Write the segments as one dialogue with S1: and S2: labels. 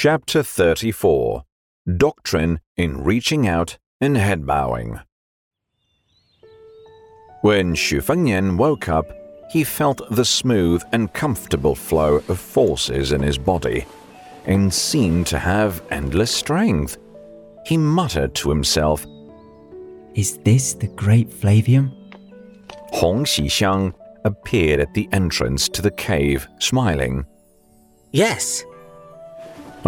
S1: Chapter 34 Doctrine in Reaching Out and Head Bowing. When Xu Fengnian woke up, he felt the smooth and comfortable flow of forces in his body and seemed to have endless strength. He muttered to himself,
S2: Is this the great Flavium?
S1: Hong Xixiang appeared at the entrance to the cave, smiling.
S3: Yes.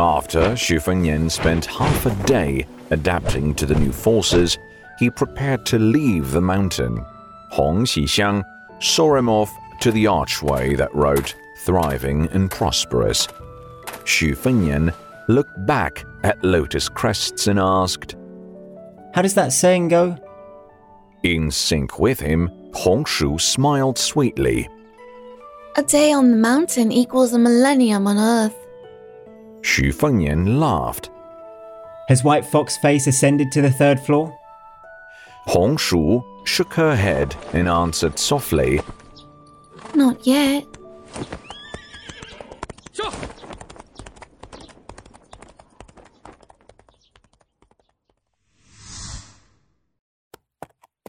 S1: After Xu Fengnian spent half a day adapting to the new forces, he prepared to leave the mountain. Hong Xixiang saw him off to the archway that wrote thriving and prosperous. Xu Fengnian looked back at Lotus Crests and asked,
S2: How does that saying go?
S1: In sync with him, Hong Shu smiled sweetly.
S4: A day on the mountain equals a millennium on Earth.
S1: Xu Fengnian laughed.
S2: Has White Fox Face ascended to the third floor?
S1: Hong Shu shook her head and answered softly,
S4: Not yet.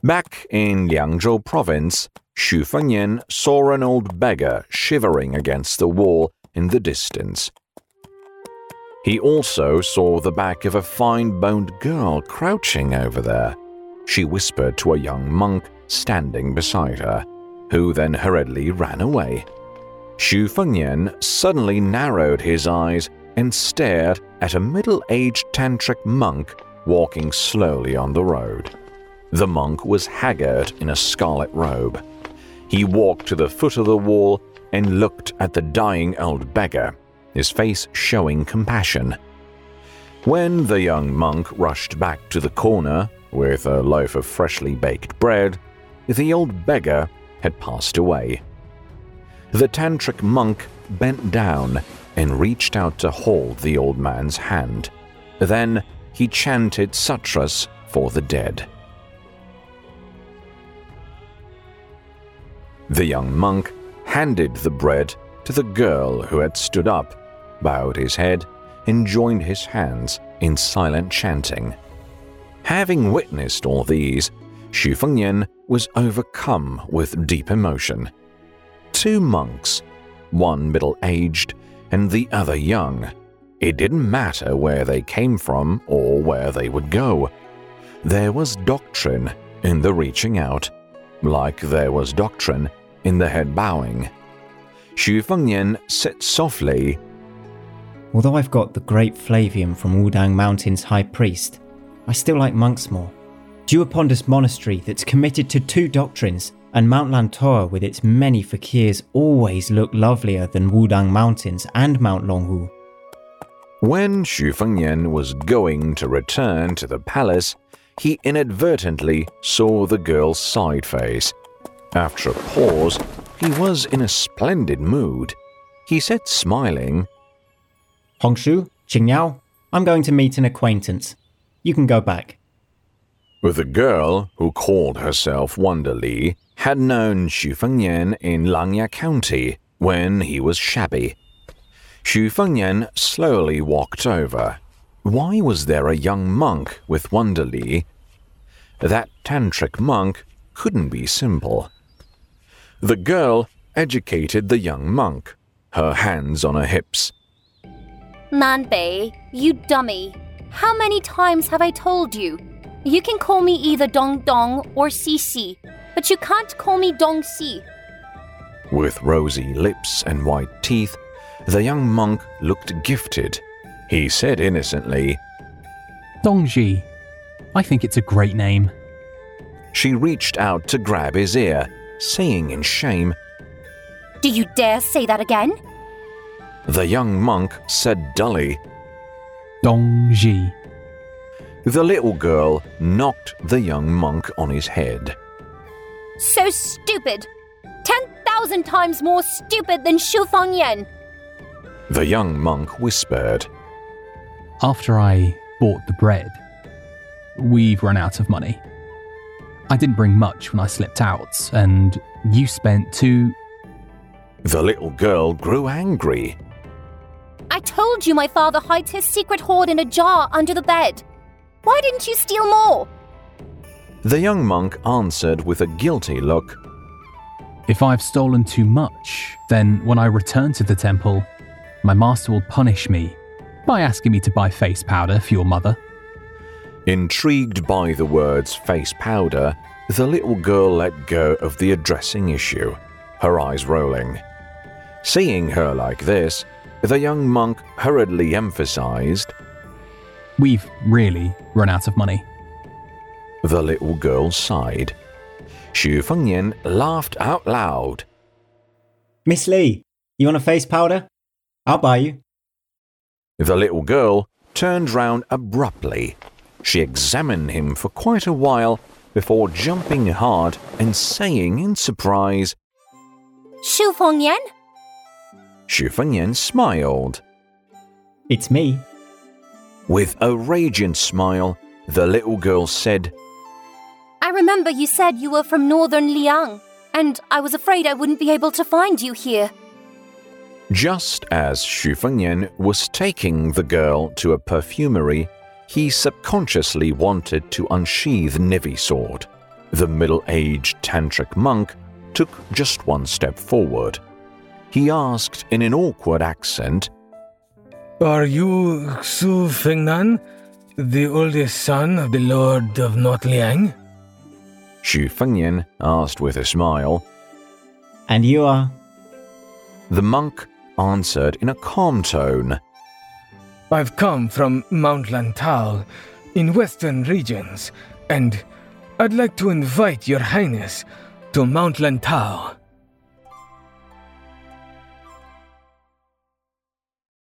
S1: Back in Liangzhou province, Xu Fengnian saw an old beggar shivering against the wall in the distance. He also saw the back of a fine boned girl crouching over there. She whispered to a young monk standing beside her, who then hurriedly ran away. Xu Fengnian suddenly narrowed his eyes and stared at a middle aged tantric monk walking slowly on the road. The monk was haggard in a scarlet robe. He walked to the foot of the wall and looked at the dying old beggar, his face showing compassion. When the young monk rushed back to the corner with a loaf of freshly baked bread, the old beggar had passed away. The tantric monk bent down and reached out to hold the old man's hand. Then he chanted sutras for the dead. The young monk handed the bread to the girl who had stood up, bowed his head, and joined his hands in silent chanting. Having witnessed all these, Xu Fengnian was overcome with deep emotion. Two monks, one middle aged and the other young. It didn't matter where they came from or where they would go. There was doctrine in the reaching out, like there was doctrine in the head bowing. Xu Fengnian said softly,
S2: Although I've got the great Flavium from Wudang Mountain's High Priest, I still like monks more. Duopondas Monastery that's committed to two doctrines, and Mount Lantau with its many fakirs always look lovelier than Wudang Mountains and Mount Longwu.
S1: When Xu Fengnian was going to return to the palace, he inadvertently saw the girl's side face. After a pause, he was in a splendid mood. He said, smiling,
S2: Hongshu, Qingyao, I'm going to meet an acquaintance. You can go back.
S1: The girl, who called herself Wonder Li, had known Xu Fengnian in Langya County when he was shabby. Xu Fengnian slowly walked over. Why was there a young monk with Wonder Li? That tantric monk couldn't be simple. The girl educated the young monk, her hands on her hips.
S5: Nanbei, you dummy. How many times have I told you? You can call me either Dong Dong or Xi but you can't call me Dong Xi.
S1: With rosy lips and white teeth, the young monk looked gifted. He said innocently,
S6: Dongji. I think it's a great name.
S1: She reached out to grab his ear, saying in shame,
S5: Do you dare say that again?
S1: The young monk said dully.
S6: Dongji.
S1: The little girl knocked the young monk on his head.
S5: So stupid! 10,000 times more stupid than Xu Fengnian!
S1: The young monk whispered.
S6: After I bought the bread, we've run out of money. I didn't bring much when I slipped out, and you spent two.
S1: The little girl grew angry.
S5: I told you my father hides his secret hoard in a jar under the bed. Why didn't you steal more?
S1: The young monk answered with a guilty look.
S6: If I've stolen too much, then when I return to the temple, my master will punish me by asking me to buy face powder for your mother.
S1: Intrigued by the words face powder, the little girl let go of the addressing issue, her eyes rolling. Seeing her like this, the young monk hurriedly emphasized,
S6: We've really run out of money.
S1: The little girl sighed. Xu Fengnian laughed out loud.
S2: Miss Lee, you want a face powder? I'll buy you.
S1: The little girl turned round abruptly. She examined him for quite a while before jumping hard and saying in surprise,
S5: Xu Fengnian?
S1: Xu Fengnian smiled.
S2: It's me.
S1: With a radiant smile, the little girl said,
S5: I remember you said you were from northern Liang, and I was afraid I wouldn't be able to find you here.
S1: Just as Xu Fengnian was taking the girl to a perfumery, he subconsciously wanted to unsheath Nivi sword. The middle-aged tantric monk took just one step forward. He asked in an awkward accent,
S3: Are you Xu Fengnian, the oldest son of the Lord of North Liang?
S1: Xu Fengnian asked with a smile.
S2: And you are?
S1: The monk answered in a calm tone.
S3: I've come from Mount Lantau in western regions, and I'd like to invite your highness to Mount Lantau.